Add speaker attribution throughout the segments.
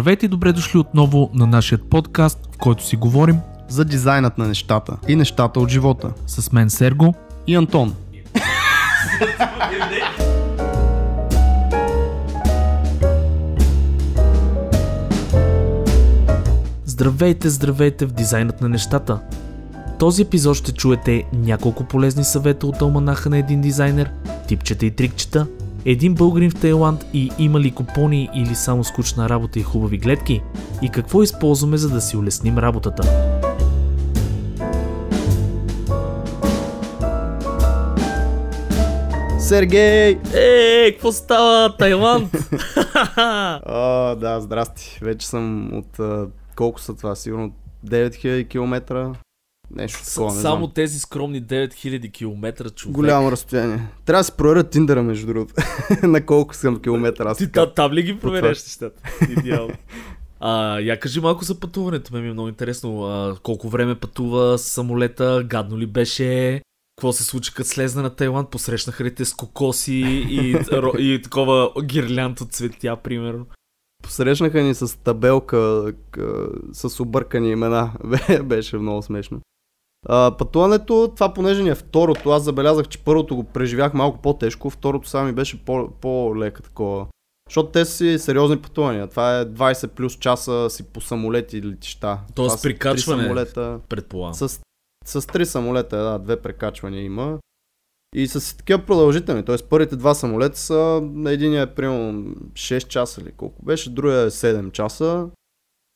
Speaker 1: Здравейте и добре дошли отново на нашия подкаст, в който си говорим
Speaker 2: за дизайнът на нещата и нещата от живота.
Speaker 1: с мен Серго.
Speaker 2: И Антон.
Speaker 1: Здравейте, здравейте в дизайнът на нещата. Този епизод ще чуете няколко полезни съвета от алманаха на един дизайнер, типчета и трикчета, един българин в Тайланд и има ли купони или само скучна работа и хубави гледки и какво използваме за да си улесним работата.
Speaker 2: Сергей!
Speaker 1: Ей, какво става, Тайланд?
Speaker 2: О, да, здрасти. Вече съм от... колко са това? Сигурно 9000 км. Нещо такова, не
Speaker 1: Само
Speaker 2: знам.
Speaker 1: тези скромни 9000 км човек.
Speaker 2: Голямо разстояние. Трябва да си проверя Тиндъра, между другото. на колко съм километра. Аз
Speaker 1: Ти
Speaker 2: така.
Speaker 1: та, там ли ги проверяш нещата? Идеално. А, я кажи малко за пътуването, ме ми е много интересно. А, колко време пътува с самолета, гадно ли беше, какво се случи като слезна на Тайланд, посрещнаха ли те с кокоси и, ро- и такова гирлянд от цветя, примерно.
Speaker 2: Посрещнаха ни с табелка с объркани имена. Бе- Беше много смешно. А, пътуването, това понеже ни е второто, аз забелязах, че първото го преживях малко по-тежко, второто само ми беше по- по-лека такова. Защото те си сериозни пътувания. Това е 20 плюс часа си по самолети и летища.
Speaker 1: Тоест
Speaker 2: Това
Speaker 1: прикачване.
Speaker 2: самолета.
Speaker 1: Предполагам.
Speaker 2: С, с три самолета, да, две прекачвания има. И с такива продължителни. Т.е. първите два самолета са на единия е примерно 6 часа или колко беше, другия е 7 часа.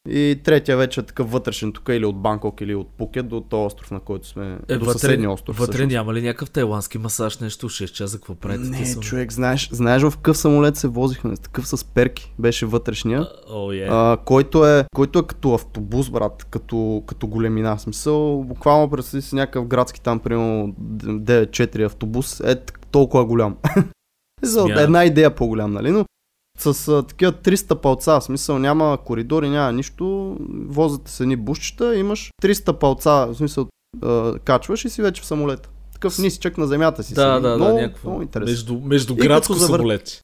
Speaker 2: И третия вече е такъв вътрешен тук или от Банкок или от Пукет до този остров, на който сме.
Speaker 1: Е,
Speaker 2: до
Speaker 1: вътре,
Speaker 2: съседния остров.
Speaker 1: вътре
Speaker 2: всъщност.
Speaker 1: няма ли някакъв тайландски масаж, нещо 6 часа, какво правите?
Speaker 2: Не,
Speaker 1: са?
Speaker 2: човек, знаеш, знаеш в какъв самолет се возихме? С такъв с перки. Беше вътрешния.
Speaker 1: О, е.
Speaker 2: А, който, е, който е като автобус, брат, като, като големина. В смисъл, буквално представи си някакъв градски там, примерно 9-4 автобус, е толкова голям. За една идея по-голям, нали? Но с а, такива 300 палца, в смисъл няма коридори, няма нищо, возят се едни бушчета, имаш 300 палца, в смисъл а, качваш и си вече в самолета. Такъв нисичък на земята си.
Speaker 1: Да,
Speaker 2: си.
Speaker 1: да, да,
Speaker 2: много,
Speaker 1: някакво.
Speaker 2: много интересно.
Speaker 1: Между, между градско самолет.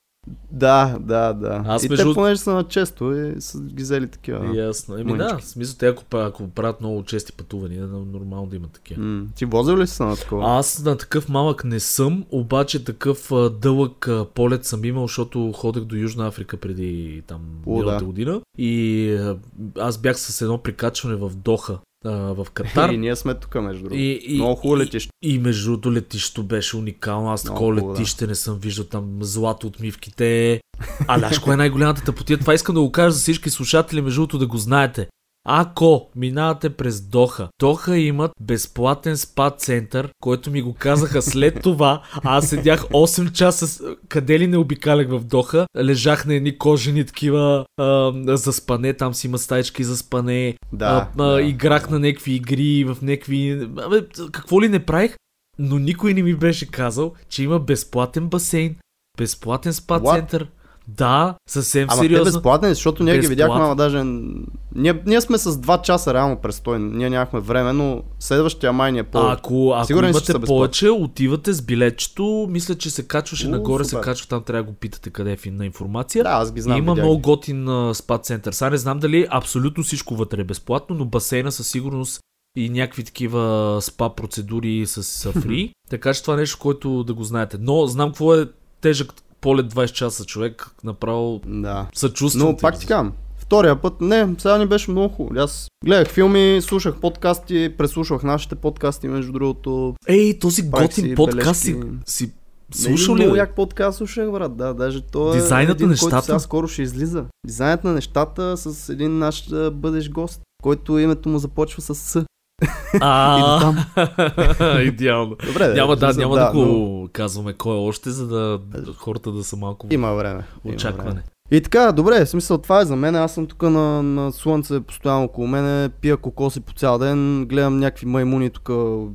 Speaker 2: Да, да, да.
Speaker 1: Аз
Speaker 2: и
Speaker 1: между-
Speaker 2: те понеже са на често и са ги взели такива.
Speaker 1: Ясно. Еми да, в смисъл те ако, ако правят много чести пътувания, е нормално да има такива.
Speaker 2: М, Ти возил ли си на такова?
Speaker 1: Аз на такъв малък не съм, обаче такъв а, дълъг а, полет съм имал, защото ходех до Южна Африка преди там миналата
Speaker 2: да.
Speaker 1: година. И а, аз бях с едно прикачване в Доха, а, в Катар.
Speaker 2: И ние сме тук, между другото.
Speaker 1: И, и,
Speaker 2: Много хубаво
Speaker 1: и-
Speaker 2: летище.
Speaker 1: И между другото летището беше уникално. Аз такова
Speaker 2: хубаво, да.
Speaker 1: летище не съм виждал там злато отмивките. А ляш, кое е най-голямата тъпотия? Това искам да го кажа за всички слушатели, между другото да го знаете. Ако минавате през Доха, Доха имат безплатен спа център, който ми го казаха след това. А Аз седях 8 часа, с- къде ли не обикалях в Доха, лежах на едни кожени такива а, за спане, там си има стаечки за спане,
Speaker 2: Да,
Speaker 1: а, а,
Speaker 2: да.
Speaker 1: играх на някакви игри, в някакви... Абе, какво ли не правих, но никой не ми беше казал, че има безплатен басейн, безплатен спа
Speaker 2: What?
Speaker 1: център. Да, съвсем
Speaker 2: Ама те
Speaker 1: сериозно.
Speaker 2: безплатни, защото ние ги
Speaker 1: Безплатни.
Speaker 2: видяхме, ама даже... Ние, ние сме с 2 часа реално престой. Ние нямахме време, но следващия май ни е по...
Speaker 1: А ако, ако
Speaker 2: Сигурен
Speaker 1: имате повече, отивате с билетчето. Мисля, че се качваше
Speaker 2: У,
Speaker 1: нагоре, се
Speaker 2: супер.
Speaker 1: качва там, трябва да го питате къде е финна информация.
Speaker 2: Да, аз ги знам.
Speaker 1: Има
Speaker 2: видях
Speaker 1: много
Speaker 2: ги.
Speaker 1: готин спа център. Сега не знам дали абсолютно всичко вътре е безплатно, но басейна със сигурност и някакви такива спа процедури с фри. така че това е нещо, което да го знаете. Но знам какво е тежък полет 20 часа човек. Направо
Speaker 2: Да.
Speaker 1: съчувствам.
Speaker 2: Но пак ти казвам, втория път, не, сега ни беше много хубаво. Аз гледах филми, слушах подкасти, преслушвах нашите подкасти, между другото.
Speaker 1: Ей, този готин подкаст си, си
Speaker 2: Слушал
Speaker 1: ли?
Speaker 2: Много як подкаст слушах, брат, да, даже то е
Speaker 1: Дизайнът на
Speaker 2: един, който
Speaker 1: нещата?
Speaker 2: сега скоро ще излиза. Дизайнът на нещата с един наш бъдещ гост, който името му започва с С.
Speaker 1: А, идеално.
Speaker 2: Добре, да,
Speaker 1: Няма да, няма да, го казваме кой е още, за да хората да са малко
Speaker 2: Има време.
Speaker 1: очакване.
Speaker 2: И така, добре, в смисъл това е за мен. Аз съм тук на, на слънце, постоянно около мене, пия кокоси по цял ден, гледам някакви маймуни тук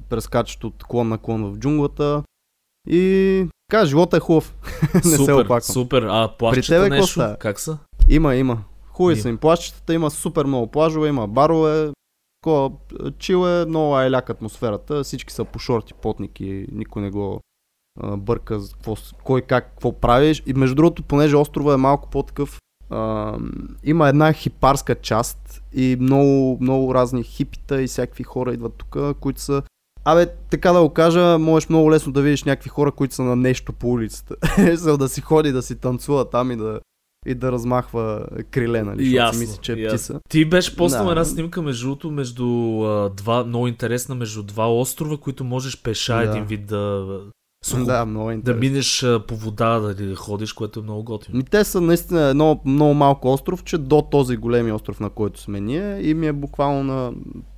Speaker 2: прескачат от клон на клон в джунглата. И така, живота е хубав. Не се опаквам.
Speaker 1: супер. А плащата
Speaker 2: тебе
Speaker 1: нещо? Как са?
Speaker 2: Има, има. Хубави са им плащата, има супер много плажове, има барове. Такова, чил е, много айляк атмосферата. Всички са по шорти, потники, никой не го а, бърка какво, кой как, какво правиш. И между другото, понеже острова е малко по-такъв а, има една хипарска част и много, много разни хипита и всякакви хора идват тук, които са Абе, така да го кажа, можеш много лесно да видиш някакви хора, които са на нещо по улицата. За да си ходи, да си танцува там и да, и да размахва криле, нали?
Speaker 1: Ясно,
Speaker 2: мисли, че е птица.
Speaker 1: Ти беше поснал
Speaker 2: Да.
Speaker 1: една снимка между другото, между два, много интересна, между два острова, които можеш пеша
Speaker 2: Да.
Speaker 1: един вид да... Сухо,
Speaker 2: Да, много
Speaker 1: да
Speaker 2: интересно.
Speaker 1: минеш а, по вода, да, да ходиш, което е много готино.
Speaker 2: Те са наистина едно много малко остров, че до този големи остров, на който сме ние, и ми е буквално на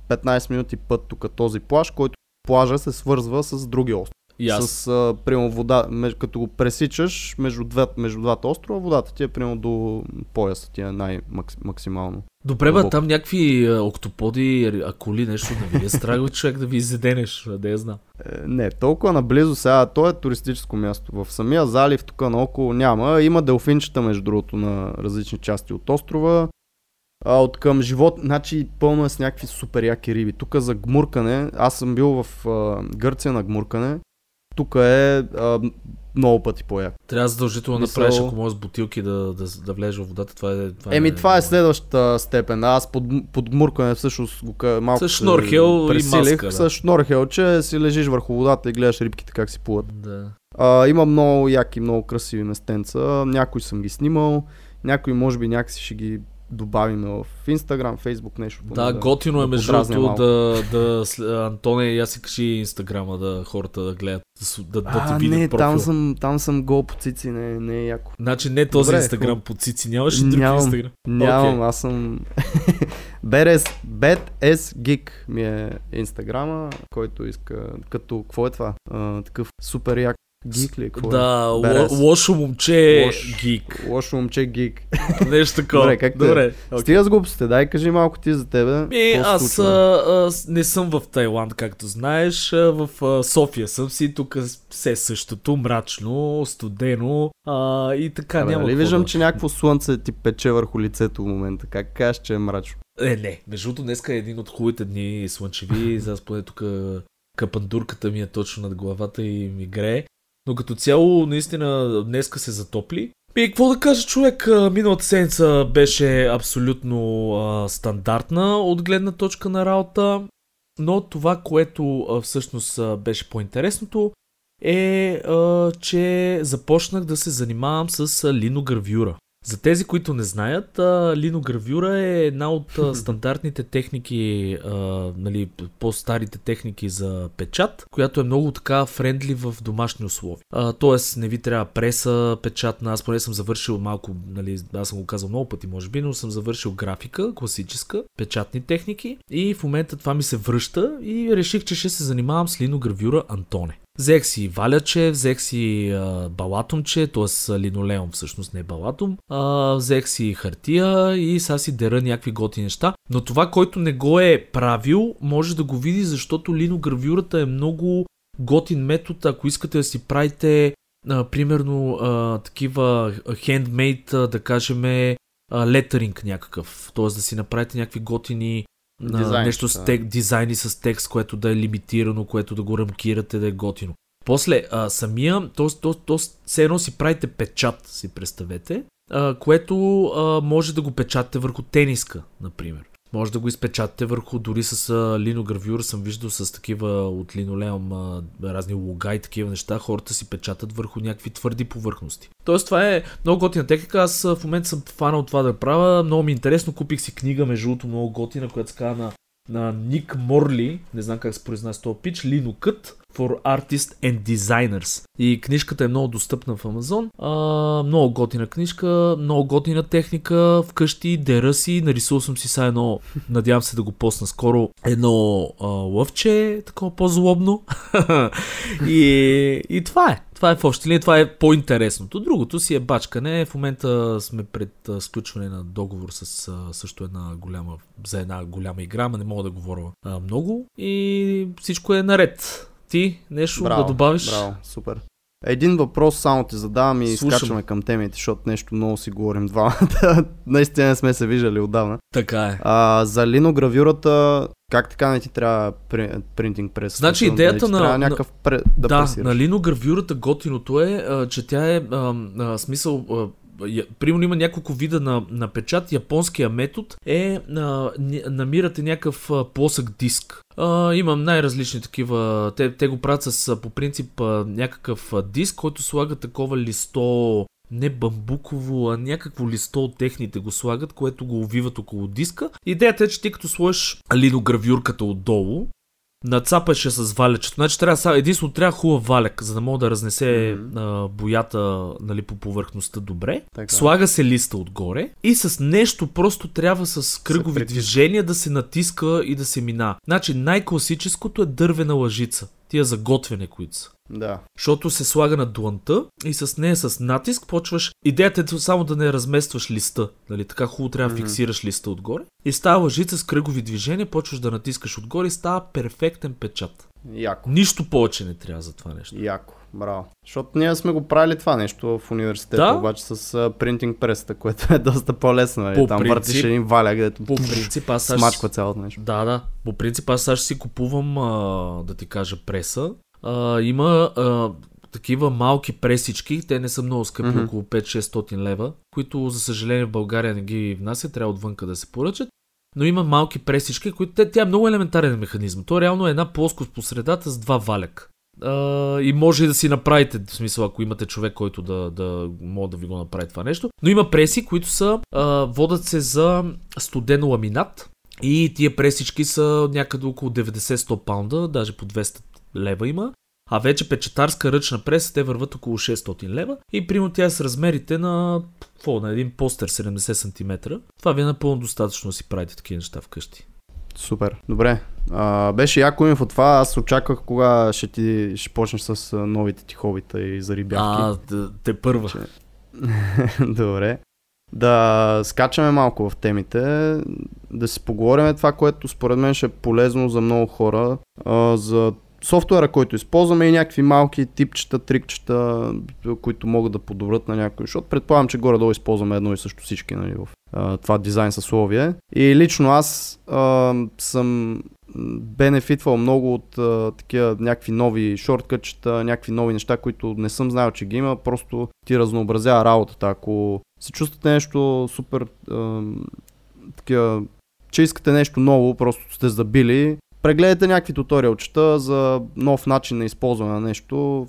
Speaker 2: 15 минути път тук този плаж, който плажа се свързва с други острови.
Speaker 1: И аз.
Speaker 2: С, а, примерно, вода, меж, като го пресичаш между, две, между двата острова, водата ти е примерно до пояса ти е най-максимално.
Speaker 1: Добре, бе, там някакви октоподи, акули, нещо да ви е страх, човек да ви изеденеш, да я знам.
Speaker 2: Е, не, толкова наблизо сега, то е туристическо място. В самия залив тук наоколо няма. Има делфинчета, между другото, на различни части от острова. А от към живот, значи пълно е с някакви супер яки риби. Тук за гмуркане, аз съм бил в а, Гърция на гмуркане. Тук е а, много пъти по-як.
Speaker 1: Трябва задължително да
Speaker 2: Мисъл-
Speaker 1: направиш, ако можеш с бутилки да, да, да влезеш в водата. Това е, това
Speaker 2: Еми, това е следващата степен. Аз под, под гмуркане всъщност го малко
Speaker 1: С
Speaker 2: се
Speaker 1: шнорхел и маска, да.
Speaker 2: С шнорхел, че си лежиш върху водата и гледаш рибките как си плуват.
Speaker 1: Да.
Speaker 2: А, има много яки, много красиви местенца. Някои съм ги снимал, някои може би някакси ще ги добавим в Instagram, Facebook, нещо.
Speaker 1: Да, готино е
Speaker 2: да
Speaker 1: между
Speaker 2: подразня
Speaker 1: другото да, да, сл- Антоне, я си кажи инстаграма да хората да гледат, да, да, да
Speaker 2: а,
Speaker 1: ти видят
Speaker 2: не,
Speaker 1: профил.
Speaker 2: там съм, там съм гол по цици, не, не е яко.
Speaker 1: Значи не този
Speaker 2: Добре,
Speaker 1: инстаграм
Speaker 2: хубаво.
Speaker 1: по цици, нямаш ли друг
Speaker 2: Нямам.
Speaker 1: инстаграм?
Speaker 2: Нямам, аз съм... BS, BS Geek ми е инстаграма, който иска, като, какво е това? А, такъв супер як гик ли? е? Какво
Speaker 1: Да,
Speaker 2: е?
Speaker 1: ло,
Speaker 2: Badass.
Speaker 1: лошо момче
Speaker 2: Лош.
Speaker 1: гик.
Speaker 2: Лошо момче гик.
Speaker 1: Нещо такова.
Speaker 2: Добре, как те е?
Speaker 1: Добре. окей.
Speaker 2: Стига с глупостите, дай кажи малко ти за тебе.
Speaker 1: Ми, аз а, а, не съм в Тайланд, както знаеш. В а, София съм си. Тук все същото, мрачно, студено а, и така
Speaker 2: Абе,
Speaker 1: няма.
Speaker 2: нали виждам,
Speaker 1: да...
Speaker 2: че някакво слънце ти пече върху лицето в момента. Как кажеш, че е мрачно?
Speaker 1: Е, не. Между другото, днеска е един от хубавите дни слънчеви. За аз поне тук капандурката ми е точно над главата и ми грее. Но като цяло, наистина, днеска се затопли. И какво да кажа, човек, миналата седмица беше абсолютно а, стандартна от гледна точка на работа, но това, което а, всъщност а, беше по-интересното, е, а, че започнах да се занимавам с линогравюра. За тези, които не знаят, линогравюра е една от стандартните техники, а, нали, по-старите техники за печат, която е много така френдли в домашни условия. А, тоест, не ви трябва преса, печатна. Аз поне съм завършил малко, нали, аз съм го казал много пъти, може би, но съм завършил графика, класическа, печатни техники и в момента това ми се връща и реших, че ще се занимавам с линогравюра Антоне. Взех си валяче, взех си а, балатумче, т.е. линолеум всъщност не балатум, а, взех си хартия и сега си дера някакви готи неща. Но това, който не го е правил, може да го види, защото линогравюрата е много готин метод, ако искате да си правите а, примерно а, такива хендмейд, да кажем, летеринг някакъв. Т.е. да си направите някакви готини на
Speaker 2: Дизайн,
Speaker 1: нещо с тек, дизайни с текст, което да е лимитирано, което да го рамкирате, да е готино. После, а, самия, то, то, то, все едно си правите печат, си представете, а, което а, може да го печатате върху тениска, например. Може да го изпечатате върху, дори с линогравюра съм виждал с такива от линолеум разни луга и такива неща, хората си печатат върху някакви твърди повърхности. Тоест това е много готина техника, аз в момента съм фанал това да правя, много ми е интересно, купих си книга между другото много готина, която се казва на на Ник Морли, не знам как се произнася този пич, Linukът for Artists and Designers. И книжката е много достъпна в Амазон. А, много готина книжка, много готина техника, вкъщи, дера си, нарисувал съм си сега едно, надявам се да го посна скоро, едно а, лъвче, такова по-злобно. и, и това е. Това е в общи линии, това е по-интересното. Другото си е бачкане. В момента сме пред сключване на договор с също една голяма, за една голяма игра, но не мога да говоря много. И всичко е наред. Ти нещо да добавиш?
Speaker 2: Браво, супер. Един въпрос само ти задавам и
Speaker 1: Слушам.
Speaker 2: скачаме към темите, защото нещо много си говорим двамата. Наистина сме се виждали отдавна.
Speaker 1: Така е.
Speaker 2: А, за линогравюрата, как така не ти трябва при- принтинг прес?
Speaker 1: Значи идеята
Speaker 2: ти
Speaker 1: на-
Speaker 2: Трябва
Speaker 1: на-
Speaker 2: някакъв пре, да,
Speaker 1: да,
Speaker 2: пресираш.
Speaker 1: на линогравюрата готиното е, че тя е а, а, смисъл а, примерно има няколко вида на, на печат. Японския метод е а, намирате някакъв плосък диск. А, имам най-различни такива. Те, те го правят с по принцип някакъв диск, който слага такова листо не бамбуково, а някакво листо от техните го слагат, което го увиват около диска. Идеята е, че ти като сложиш линогравюрката отдолу, нацапаш я с валечето. Значи трябва единствено трябва хубав валек, за да мога да разнесе
Speaker 2: Мгм.
Speaker 1: а, боята нали, по повърхността добре.
Speaker 2: Така.
Speaker 1: Слага се листа отгоре и с нещо просто трябва с кръгови движения да се натиска и да се мина. Значи най-класическото е дървена лъжица. Тия за готвене, които са.
Speaker 2: Да.
Speaker 1: Защото се слага на дланта и с нея с натиск почваш. Идеята е само да не разместваш листа. Нали? Така хубаво трябва да
Speaker 2: Мгм.
Speaker 1: фиксираш листа отгоре. И става лъжица с кръгови движения, почваш да натискаш отгоре и става перфектен печат.
Speaker 2: Яко.
Speaker 1: Нищо повече не трябва за това нещо.
Speaker 2: Яко. Браво. Защото ние сме го правили това нещо в университета,
Speaker 1: Да.
Speaker 2: обаче с принтинг пресата, което е доста по-лесно. Нали?
Speaker 1: По
Speaker 2: Там
Speaker 1: принцип-
Speaker 2: въртиш един валяк, където
Speaker 1: По принцип, аз
Speaker 2: смачква цялото нещо.
Speaker 1: Да, да. По принцип, аз сега си купувам, а, да ти кажа, преса. А, има а, такива малки пресички, те не са много скъпи,
Speaker 2: Мгм.
Speaker 1: около 5-600 лева, които, за съжаление, в България не ги внасят, трябва отвънка да се поръчат. Но има малки пресички, които те, тя е много елементарен механизъм. То реално е една плоскост по средата с два валяк. И може да си направите, в смисъл, ако имате човек, който да, да може да ви го направи това нещо. Но има преси, които са, а, водят се за студен ламинат. И тия пресички са някъде около 90-100 паунда, даже по 200 лева има. А вече печатарска ръчна преса, те върват около 600 лева. И примерно тя е с размерите на, какво, на един постер 70 см. Това ви е напълно достатъчно да си правите такива неща вкъщи.
Speaker 2: Супер. Добре. А, беше яко инфо това. Аз очаквах кога ще ти ще почнеш с а, новите ти хобита и зарибявки.
Speaker 1: А, т- те първа.
Speaker 2: Че- Добре. Да скачаме малко в темите, да си поговорим това, което според мен ще е полезно за много хора, а, за софтуера, който използваме и някакви малки типчета, трикчета, които могат да подобрят на някой, защото предполагам, че горе-долу използваме едно и също всички нали, в а, това дизайн съсловие. И лично аз а, съм бенефитвал много от а, такива някакви нови шорткътчета, някакви нови неща, които не съм знаел, че ги има, просто ти разнообразява работата. Ако се чувствате нещо супер а, такива, че искате нещо ново, просто сте забили, прегледайте някакви туториалчета за нов начин на използване на нещо,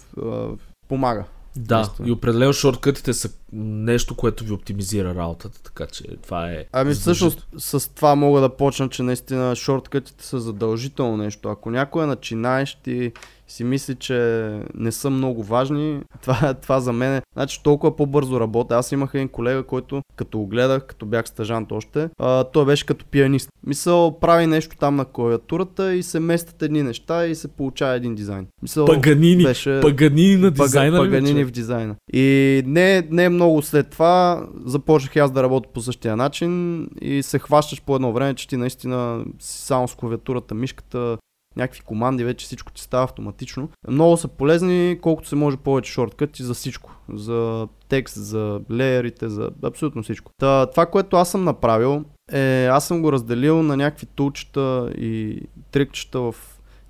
Speaker 2: помага.
Speaker 1: Да,
Speaker 2: Наистина.
Speaker 1: и определено шорткътите са нещо, което ви оптимизира работата, така че това е...
Speaker 2: Ами всъщност с това мога да почна, че наистина шорткътите са задължително нещо. Ако някой е начинаещ и си мисли, че не са много важни, това, това за мен е. Значи толкова по-бързо работя. Аз имах един колега, който като го гледах, като бях стажант още, а, той беше като пианист. Мисъл, прави нещо там на клавиатурата и се местят едни неща и се получава един дизайн. Мисъл,
Speaker 1: Паганини,
Speaker 2: беше...
Speaker 1: паганини на дизайна ли, бе,
Speaker 2: Паганини
Speaker 1: човек?
Speaker 2: в дизайна. И не, не много след това започнах аз да работя по същия начин и се хващаш по едно време, че ти наистина си само с клавиатурата, мишката, някакви команди, вече всичко ти става автоматично. Много са полезни, колкото се може повече шорткъти за всичко. За текст, за леерите, за абсолютно всичко. Та, това, което аз съм направил, е, аз съм го разделил на някакви тулчета и трикчета в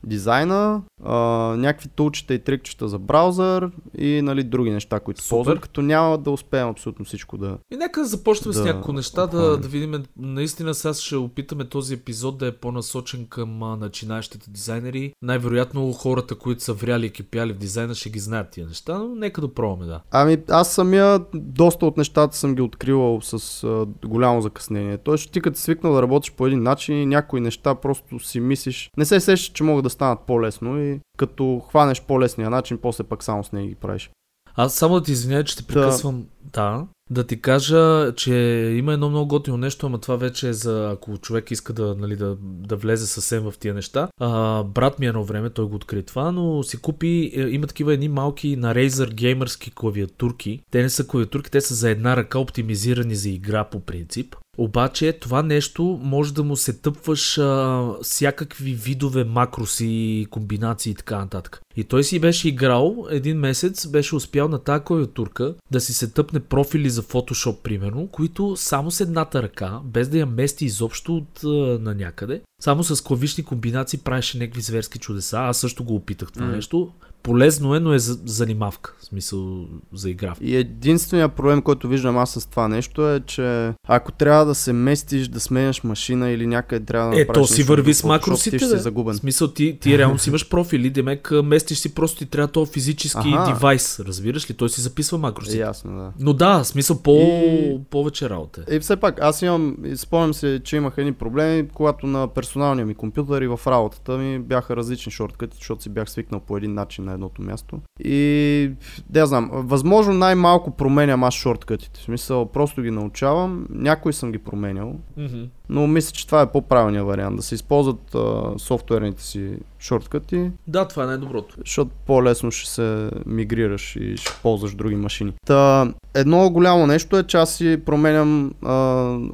Speaker 2: дизайна, а, някакви тулчета и трикчета за браузър и нали, други неща, които
Speaker 1: Супер.
Speaker 2: ползвам, като няма да успеем абсолютно всичко да...
Speaker 1: И нека да започнем с
Speaker 2: Да
Speaker 1: няколко неща, да, да видим. Наистина сега ще опитаме този епизод да е по-насочен към а, начинаещите дизайнери. Най-вероятно хората, които са вряли и кипяли в дизайна, ще ги знаят тия неща, но нека да пробваме, да.
Speaker 2: Ами аз самия доста от нещата съм ги откривал с а, голямо закъснение. Тоест ти като свикнал да работиш по един начин някои неща просто си мислиш, не се сещаш, че могат да станат по-лесно и като хванеш по-лесния начин, после пак само с нея ги правиш.
Speaker 1: Аз само да ти извиня, че те прекъсвам. Да. Да ти кажа, че има едно много готино нещо, ама това вече е за ако човек иска да, нали, да, да влезе съвсем в тия неща. А, брат ми едно време, той го откри това, но си купи, е, има такива едни малки на Razer геймърски клавиатурки. Те не са клавиатурки, те са за една ръка оптимизирани за игра по принцип. Обаче това нещо може да му се тъпваш а, всякакви видове макроси, комбинации и така нататък. И той си беше играл един месец, беше успял на тази клавиатурка да си се тъпне профили за Photoshop, примерно, които само с едната ръка, без да я мести изобщо от на някъде, само с клавишни комбинации правеше някакви зверски чудеса. Аз също го опитах това mm. нещо. Полезно е, но е за, занимавка, в смисъл за игра.
Speaker 2: И единственият проблем, който виждам аз с това нещо е, че ако трябва да се местиш, да сменяш машина или някъде трябва да
Speaker 1: Е, то си върви с макросите,
Speaker 2: ти ще си загубен.
Speaker 1: В смисъл, ти, ти реално си имаш профили, демек местиш си просто ти трябва този физически ага. девайс, разбираш ли? Той си записва макросите.
Speaker 2: Е, ясно, да.
Speaker 1: Но да, смисъл по, и... повече работа.
Speaker 2: И все пак, аз имам, спомням се, че имах едни проблеми, когато на персоналния ми компютър и в работата ми бяха различни шорткъти, защото си бях свикнал по един начин на едното място. И да знам, възможно най-малко променям аз шорткътите. В смисъл, просто ги научавам. Някои съм ги променял. Mm-hmm. Но мисля, че това е по-правилният вариант. Да се използват а, софтуерните си шорткъти.
Speaker 1: Да, това е най-доброто.
Speaker 2: Защото по-лесно ще се мигрираш и ще ползваш други машини. Та, едно голямо нещо е, че аз си променям а,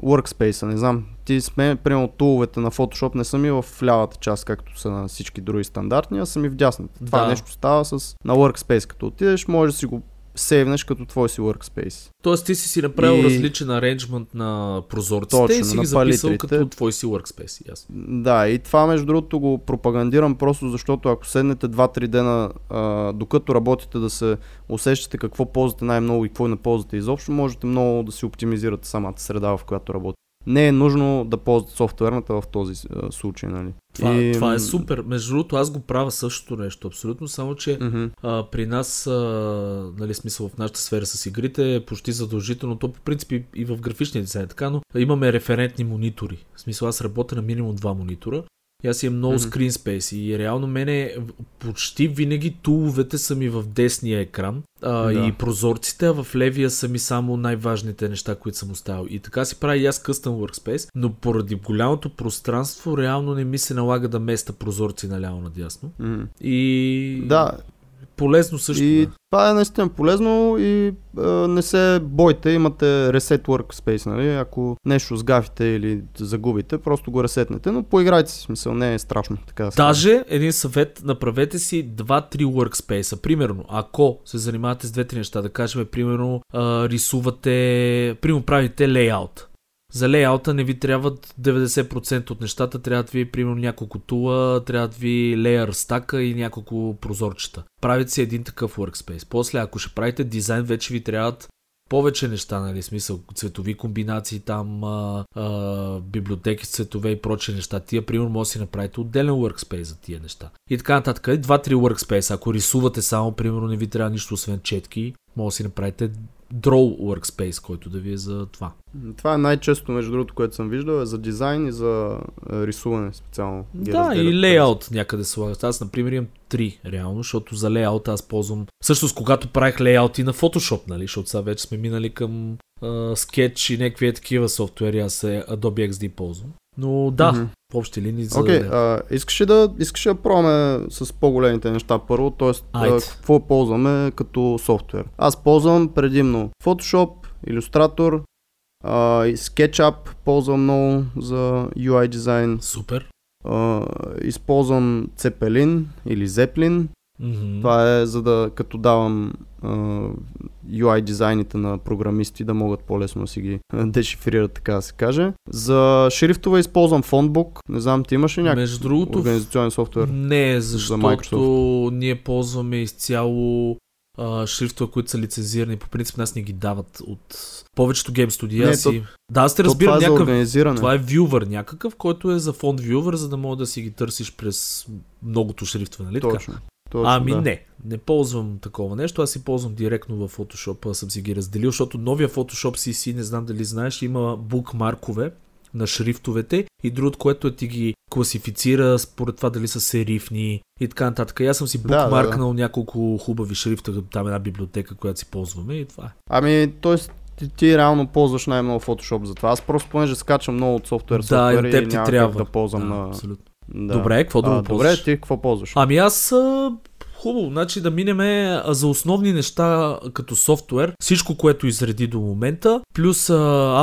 Speaker 2: workspace Не знам, ти сме, примерно туловете на Photoshop не са ми в лявата част, както са на всички други стандартни, а са ми в дясната. Това да. нещо става с на Workspace. Като отидеш, може да си го сейвнеш като твой си workspace.
Speaker 1: Тоест ти си си направил и... различен аренджмент на прозорците Точно, и си ги записал палитрите. като твой си workspace. Yes.
Speaker 2: Да, и това между другото го пропагандирам просто защото ако седнете 2-3 дена, а, докато работите да се усещате какво ползвате най-много и какво не ползвате изобщо, можете много да си оптимизирате самата среда, в която работите не е нужно да ползват софтуерната в този а, случай. Нали?
Speaker 1: Това, и... това е супер. Между другото, аз го правя същото нещо, абсолютно, само че mm-hmm. а, при нас, а, нали, смисъл в нашата сфера с игрите е почти задължително, то по принцип и, и в графичния дизайн е така, но имаме референтни монитори. В смисъл аз работя на минимум два монитора и аз имам много mm-hmm. screen space и реално мене почти винаги туловете са ми в десния екран а, да. и прозорците, а в левия са ми само най-важните неща, които съм оставил. И така си прави и аз custom workspace, но поради голямото пространство реално не ми се налага да места прозорци наляво надясно. Mm-hmm. И...
Speaker 2: Да,
Speaker 1: полезно също.
Speaker 2: И да. това е наистина полезно и а, не се бойте, имате Reset Workspace, нали? Ако нещо сгафите или загубите, просто го ресетнете, но поиграйте си, смисъл, не е страшно. Така
Speaker 1: Даже един съвет, направете си 2-3 workspace. Примерно, ако се занимавате с две-три неща, да кажем, примерно, а, рисувате, примерно правите лейаут за лейаута не ви трябват 90% от нещата, трябват ви примерно няколко тула, трябват ви леер стака и няколко прозорчета. Правите си един такъв workspace. После, ако ще правите дизайн, вече ви трябват повече неща, нали, смисъл, цветови комбинации там, а, а, библиотеки с цветове и проче неща. Тия, примерно, може да си направите отделен workspace за тия неща. И така нататък. Два-три workspace. Ако рисувате само, примерно, не ви трябва нищо освен четки, може да си направите Draw Workspace, който да ви е за това.
Speaker 2: Това е най-често, между другото, което съм виждал, е за дизайн и за е, рисуване специално.
Speaker 1: Да, и лейаут някъде слагат. Аз, например, имам три реално, защото за лейаут аз ползвам... Всъщност, когато правих лейаут и на Photoshop, нали, защото сега вече сме минали към uh, Sketch и някакви такива софтуери, аз се Adobe XD ползвам. Но да, mm-hmm. в общи линии
Speaker 2: за... Окей, okay, искаш ли да, искаш да пробваме с по-големите неща първо, т.е. какво ползваме като софтуер? Аз ползвам предимно Photoshop, Illustrator, uh, SketchUp ползвам много за UI дизайн.
Speaker 1: Супер.
Speaker 2: Uh, използвам Cepelin или Zeppelin. Mm-hmm. Това е за да като давам uh, UI дизайните на програмисти да могат по-лесно да си ги дешифрират, така да се каже. За шрифтове използвам Fontbook. Не знам, ти имаш ли някакъв другото, организационен софтуер?
Speaker 1: Не, защото за ние ползваме изцяло а, шрифтове, които са лицензирани. По принцип нас не ги дават от повечето гейм студия
Speaker 2: не,
Speaker 1: си. То, да, аз те разбирам
Speaker 2: това
Speaker 1: е
Speaker 2: някакъв.
Speaker 1: Това е вювър някакъв, който е за фонд вювър, за да мога да си ги търсиш през многото шрифтове, нали
Speaker 2: Точно.
Speaker 1: така?
Speaker 2: Точно,
Speaker 1: ами
Speaker 2: да.
Speaker 1: не, не ползвам такова нещо, аз си ползвам директно в Photoshop, съм си ги разделил, защото новия Photoshop CC, не знам дали знаеш, има букмаркове на шрифтовете и другото, което ти ги класифицира според това дали са серифни и така нататък. аз съм си букмаркнал да, да, да. няколко хубави шрифта, там една библиотека, която си ползваме и това е.
Speaker 2: Ами, т.е. ти, ти реално ползваш най-много Photoshop за това. Аз просто понеже скачам много от софтуер, да, софтуер и, теб ти трябва да ползвам да, на...
Speaker 1: Абсолютно. Да. Добре, какво
Speaker 2: да
Speaker 1: ползваш?
Speaker 2: Добре, ти какво ползваш?
Speaker 1: Ами аз Хубаво, значи да минеме а, за основни неща като софтуер, всичко, което изреди до момента, плюс а,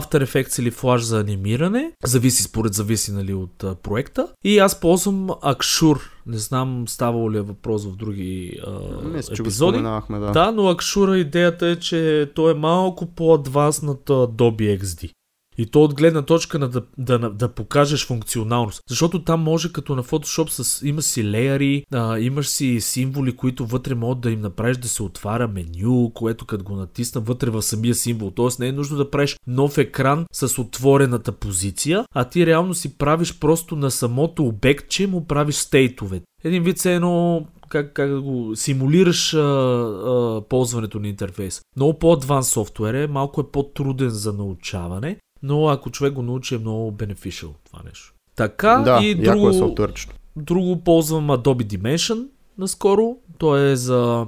Speaker 1: After Effects или Flash за анимиране, зависи според зависи нали, от а, проекта. И аз ползвам Акшур. Не знам ставало ли е въпрос в други а,
Speaker 2: Мисля,
Speaker 1: епизоди.
Speaker 2: да.
Speaker 1: Да, но Акшура идеята е, че той е малко по-адванс над а, Adobe XD. И то от гледна точка на да, да, да, покажеш функционалност. Защото там може като на Photoshop с, има си леяри, имаш си символи, които вътре могат да им направиш да се отваря меню, което като го натисна вътре в самия символ. Тоест не е нужно да правиш нов екран с отворената позиция, а ти реално си правиш просто на самото обект, че му правиш стейтове. Един вид се едно как, как да го симулираш а, а, ползването на интерфейс. Много по-адванс софтуер е, малко е по-труден за научаване, но ако човек го научи е много beneficial това нещо. Така
Speaker 2: да,
Speaker 1: и друго,
Speaker 2: е софтуерчето.
Speaker 1: друго ползвам Adobe Dimension наскоро. То е за...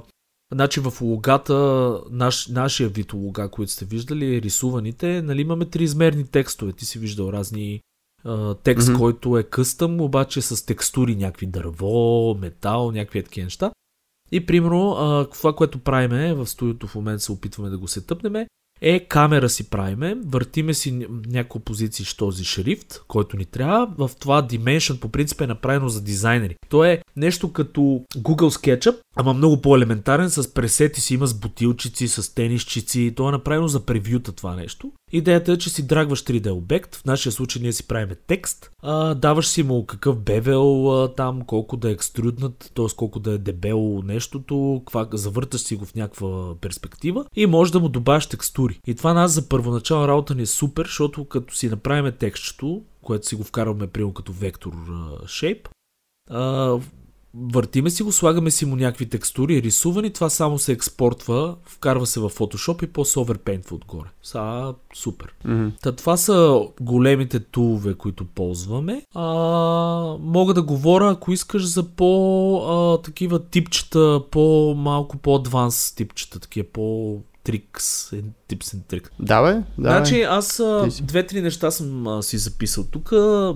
Speaker 1: Значи в логата, наш, нашия вид лога, които сте виждали, рисуваните, нали имаме триизмерни текстове. Ти си виждал разни а, текст,
Speaker 2: Мгм.
Speaker 1: който е къстъм, обаче с текстури, някакви дърво, метал, някакви такива неща. И примерно, а, това, което правиме в студиото в момента се опитваме да го се тъпнеме, е камера си правиме, въртиме си ня- няколко позиции с този шрифт, който ни трябва. В това Dimension по принцип е направено за дизайнери. То е нещо като Google SketchUp, ама много по-елементарен, с пресети си има с бутилчици, с тенисчици. То е направено за превюта това нещо. Идеята е, че си драгваш 3D обект, в нашия случай ние си правиме текст, а, даваш си му какъв бевел а, там, колко да е екструднат, т.е. колко да е дебело нещото, каква, завърташ си го в някаква перспектива и може да му добавиш текстури. И това нас за първоначална работа ни е супер, защото като си направим текстчето, което си го вкарваме приемо като вектор а, въртиме си го, слагаме си му някакви текстури, рисувани, това само се експортва, вкарва се в Photoshop и после Overpaint отгоре. Са, супер.
Speaker 2: Мгм.
Speaker 1: Та, това са големите тулове, които ползваме. А, мога да говоря, ако искаш, за по а, такива типчета, по-малко по-адванс типчета, такива по трикс, типс and трик.
Speaker 2: Да, бе, да.
Speaker 1: Значи аз две-три неща съм а, си записал тук.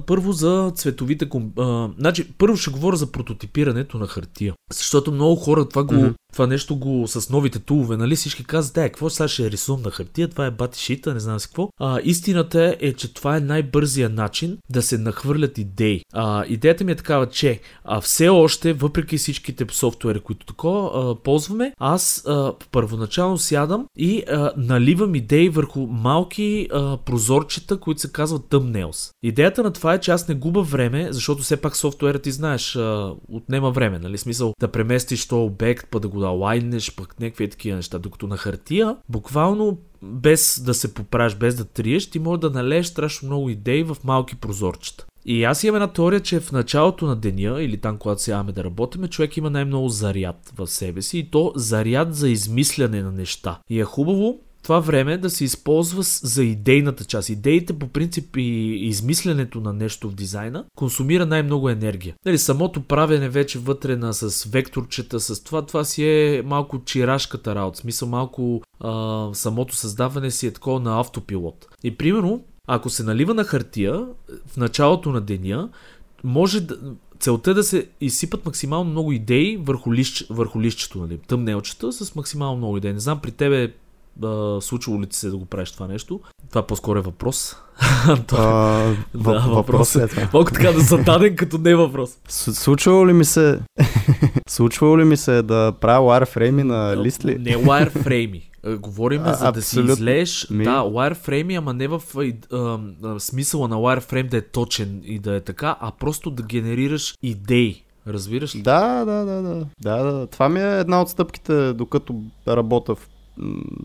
Speaker 1: Първо за цветовите... Ком... А, значи първо ще говоря за прототипирането на хартия. Защото много хора това го...
Speaker 2: Мгм.
Speaker 1: Това нещо го с новите тулове, нали? Всички казват, да, какво сега ще рисувам на хартия, това е бати шита, не знам си какво. А, истината е, че това е най-бързия начин да се нахвърлят идеи. А, идеята ми е такава, че а, все още, въпреки всичките софтуери, които такова а, ползваме, аз а, първоначално сядам и а, наливам идеи върху малки а, прозорчета, които се казват thumbnails. Идеята на това е, че аз не губа време, защото все пак софтуерът ти знаеш, а, отнема време, нали? Смисъл да преместиш то обект, па да го алайнеш, пък някакви такива неща. Докато на хартия, буквално без да се поправиш, без да триеш, ти можеш да налееш страшно много идеи в малки прозорчета. И аз имам една теория, че в началото на деня, или там, когато сядаме да работиме, човек има най-много заряд в себе си и то заряд за измисляне на неща. И е хубаво това време да се използва за идейната част. Идеите по принцип и измисленето на нещо в дизайна консумира най-много енергия. Нали, самото правене вече вътре на с векторчета, с това, това си е малко чирашката работа. Смисъл малко а, самото създаване си е такова на автопилот. И примерно, ако се налива на хартия в началото на деня, може да, целта е да се изсипат максимално много идеи върху, лист, върху листчето, нали, тъмнелчета с максимално много идеи. Не знам при тебе а, случвало ли ти се да го правиш това нещо? Това по-скоро е въпрос. Това-
Speaker 2: А,
Speaker 1: Да,
Speaker 2: въп- въпрос е това.
Speaker 1: Мога така да зададен като не въпрос.
Speaker 2: С- Случвало ли ми се... Случвало ли ми се да правя wireframe на лист ли?
Speaker 1: Не wireframe. Е, Говорим
Speaker 2: А,
Speaker 1: за да си излееш.
Speaker 2: Ми-
Speaker 1: Да, wireframe, ама не в а, а, смисъла на wireframe да е точен и да е така, а просто да генерираш идеи. Разбираш ли?
Speaker 2: Да, да, да, да, да, да. Това ми е една от стъпките, докато работя в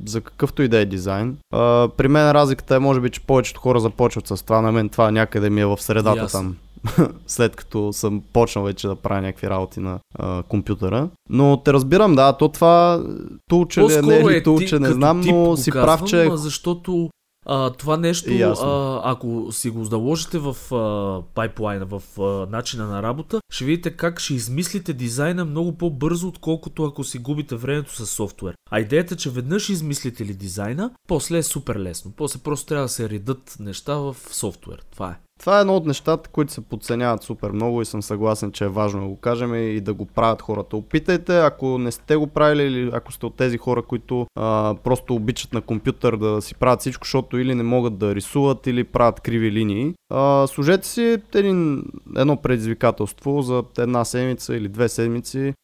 Speaker 2: за какъвто и да е дизайн. А, при мен разликата е, може би, че повечето хора започват с това. На мен това някъде ми е в средата
Speaker 1: Ясно.
Speaker 2: там. След като съм почнал вече да правя някакви работи на а, компютъра. Но те разбирам, да, то това тулче ли е, не е ли тулче, не знам, но си прав, че...
Speaker 1: а, Защото а, това нещо,
Speaker 2: Ясно.
Speaker 1: а, ако си го заложите в а, пайплайна, в а, начина на работа, ще видите как ще измислите дизайна много по-бързо, отколкото ако си губите времето с софтуер. А идеята е, че веднъж измислите ли дизайна, после е супер лесно. После просто трябва да се редат неща в софтуер. Това е.
Speaker 2: Това е едно от нещата, които се подценяват супер много и съм съгласен, че е важно да го кажем и да го правят хората. Опитайте, ако не сте го правили или ако сте от тези хора, които а, просто обичат на компютър да си правят всичко, защото или не могат да рисуват, или правят криви линии, а, служете си един, едно предизвикателство за една седмица или две седмици,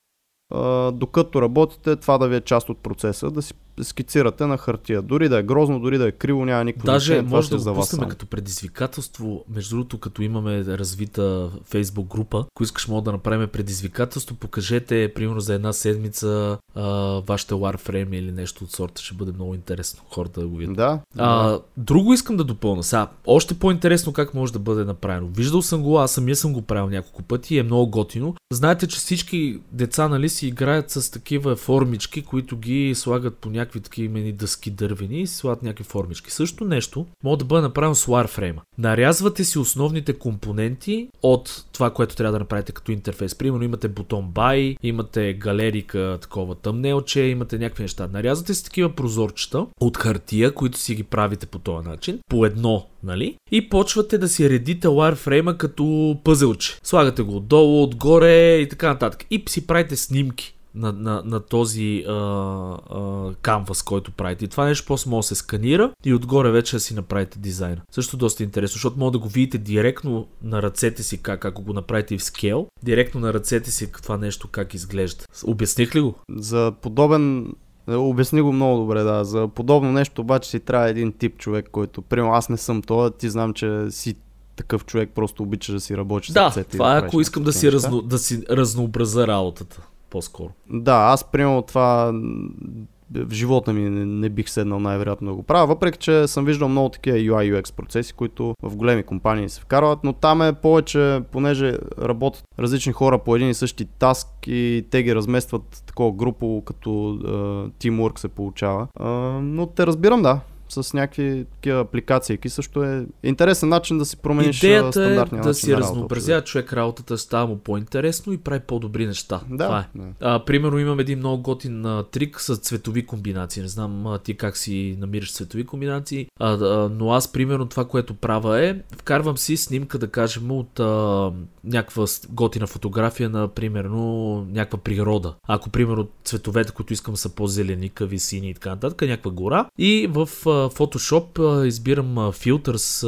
Speaker 2: а, докато работите, това да ви е част от процеса, да си скицирате на хартия. Дори да е грозно, дори да е криво, няма никакво
Speaker 1: Даже
Speaker 2: значение,
Speaker 1: може да
Speaker 2: за
Speaker 1: го
Speaker 2: вас
Speaker 1: пуснем като предизвикателство. Между другото, като имаме развита фейсбук група, ако искаш мога да направим предизвикателство, покажете, примерно за една седмица, а, вашите Warframe или нещо от сорта. Ще бъде много интересно хората да го видят.
Speaker 2: Да,
Speaker 1: А, друго искам да допълна. Сега, още по-интересно как може да бъде направено. Виждал съм го, аз самия съм го правил няколко пъти и е много готино. Знаете, че всички деца нали си играят с такива формички, които ги слагат по някакви такива имени дъски дървени и си слагат някакви формички. Също нещо може да бъде направено с Warframe. Нарязвате си основните компоненти от това, което трябва да направите като интерфейс. Примерно имате бутон Buy, имате галерика, такова тъмнелче, имате някакви неща. Нарязвате си такива прозорчета от хартия, които си ги правите по този начин, по едно, нали? И почвате да си редите Warframe като пъзелче. Слагате го отдолу, отгоре и така нататък. И си правите снимки на, на, на този канвас, който правите. И това нещо после може да се сканира и отгоре вече да си направите дизайна. Също доста интересно, защото може да го видите директно на ръцете си, как, ако го направите в скел, директно на ръцете си това нещо как изглежда. Обясних ли го?
Speaker 2: За подобен е, Обясни го много добре, да. За подобно нещо обаче си трябва един тип човек, който, примерно аз не съм това, ти знам, че си такъв човек, просто обичаш да си работиш с
Speaker 1: Да,
Speaker 2: ръцете. и
Speaker 1: това е ако искам да си, разно, да си разнообраза работата. По-скоро.
Speaker 2: Да, аз примерно това в живота ми не, не бих седнал най-вероятно да го правя, въпреки че съм виждал много такива UI UX процеси, които в големи компании се вкарват, но там е повече, понеже работят различни хора по един и същи таск и те ги разместват такова групово, като е, teamwork се получава. Е, но те разбирам, да. С някакви такива апликации също е интересен начин да си промениш
Speaker 1: Идеята е
Speaker 2: стандартния
Speaker 1: да
Speaker 2: начин
Speaker 1: си
Speaker 2: на работа,
Speaker 1: разнообразява човек работата, става му по-интересно и прави по-добри неща.
Speaker 2: Да,
Speaker 1: Това е.
Speaker 2: да.
Speaker 1: А, примерно имам един много готин а, трик с цветови комбинации. Не знам а, ти как си намираш цветови комбинации, а, а, но аз примерно това, което правя е, вкарвам си снимка, да кажем, от а, някаква готина фотография на, примерно, някаква природа. Ако, примерно, цветовете, които искам са по-зеленикави, сини и така нататък, някаква гора. И в а, Photoshop избирам филтър с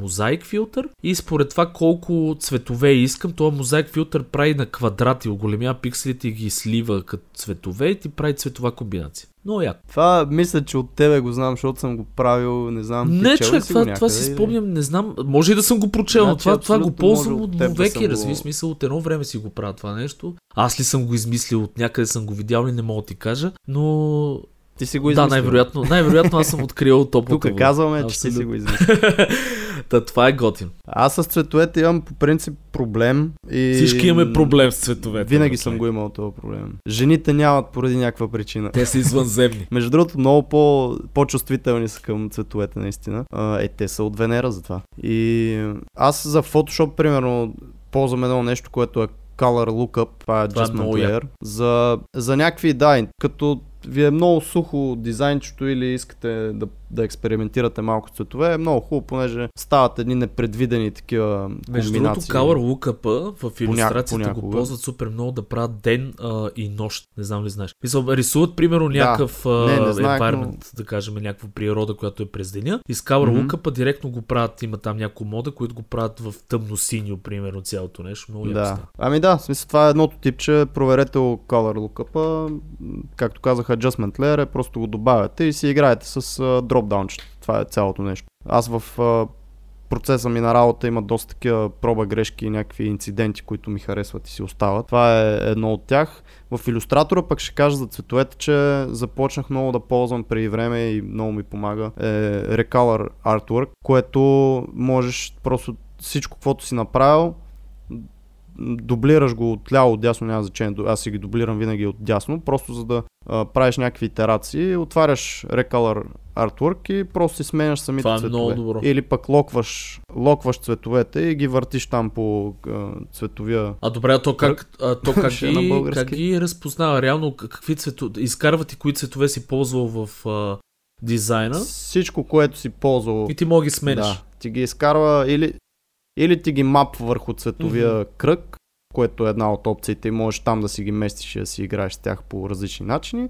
Speaker 1: мозаик филтър и според това колко цветове искам, този мозаик филтър прави на квадрати, оголемя пикселите и ги слива като цветове и ти прави цветова комбинация. Много яко.
Speaker 2: Това мисля, че от тебе го знам, защото съм го правил, не знам.
Speaker 1: Не, човек,
Speaker 2: си го
Speaker 1: това, това си
Speaker 2: някъде
Speaker 1: спомням, не знам. Може и да съм го прочел, но
Speaker 2: Значи,
Speaker 1: това, това го ползвам от
Speaker 2: от да
Speaker 1: веки,
Speaker 2: съм
Speaker 1: разви
Speaker 2: го-
Speaker 1: смисъл, от едно време си го правя това нещо. Аз ли съм го измислил, от някъде съм го видял и не мога да ти кажа, но
Speaker 2: Ти си го
Speaker 1: да,
Speaker 2: измислил.
Speaker 1: най-вероятно, най-вероятно аз съм открил топлото.
Speaker 2: Тук казваме, че ти си го измислил.
Speaker 1: Та, това е готин.
Speaker 2: Аз с цветовете имам по принцип проблем. И...
Speaker 1: Всички имаме проблем с цветовете.
Speaker 2: Винаги съм го имал този проблем. Жените нямат поради някаква причина.
Speaker 1: Те са извънземни.
Speaker 2: Между другото, много по, по-чувствителни са към цветовете, наистина. А, е, те са от Венера затова. И аз за Photoshop, примерно, ползвам едно нещо, което е Color Lookup, това е
Speaker 1: е
Speaker 2: Adjustment
Speaker 1: много
Speaker 2: Layer. За, за някакви, да, като ви е много сухо дизайнчето или искате да, да експериментирате малко цветове, е много хубаво, понеже стават едни непредвидени такива
Speaker 1: Между другото. Color Lookup в иллюстрацията го
Speaker 2: понякога.
Speaker 1: ползват супер много да правят ден а, и нощ. Не знам ли знаеш. Мисъл, рисуват примерно някакъв а,
Speaker 2: Не, не знаех,
Speaker 1: environment, да кажем някаква природа, която е през деня. И с Color
Speaker 2: Мгм.
Speaker 1: Lookup директно го правят. Има там няколко мода, които го правят в тъмно-синьо, примерно цялото нещо. Много
Speaker 2: Да.
Speaker 1: става.
Speaker 2: Ами да, в смисъл това е едното типче, проверете го Color Lookup, както казах Adjustment Layer, е просто го добавяте и си играете с uh, дропдаунчета. Това е цялото нещо. Аз в uh, процеса ми на работа има доста такива проба грешки и някакви инциденти, които ми харесват и си остават. Това е едно от тях. В иллюстратора пък ще кажа за цветовете, че започнах много да ползвам преди време и много ми помага е Recolor Artwork, което можеш просто всичко, каквото си направил, дублираш го от ляво, от дясно, няма значение. Аз си ги дублирам винаги от дясно, просто за да а, правиш някакви итерации, отваряш Recolor Artwork и просто си сменяш самите
Speaker 1: Това е
Speaker 2: цветове.
Speaker 1: много добро.
Speaker 2: Или пък локваш, локваш цветовете и ги въртиш там по а, цветовия.
Speaker 1: А добре, а то как, а, то как,
Speaker 2: е
Speaker 1: ги, как ги разпознава? Реално какви цветове? Изкарва ти кои цветове си ползвал в а, дизайна
Speaker 2: Всичко, което си ползвал.
Speaker 1: и ти мога ги смениш.
Speaker 2: Да, ти ги изкарва или Или ти ги мапва върху цветовия mm-hmm. кръг, което е една от опциите и можеш там да си ги местиш и да си играеш с тях по различни начини.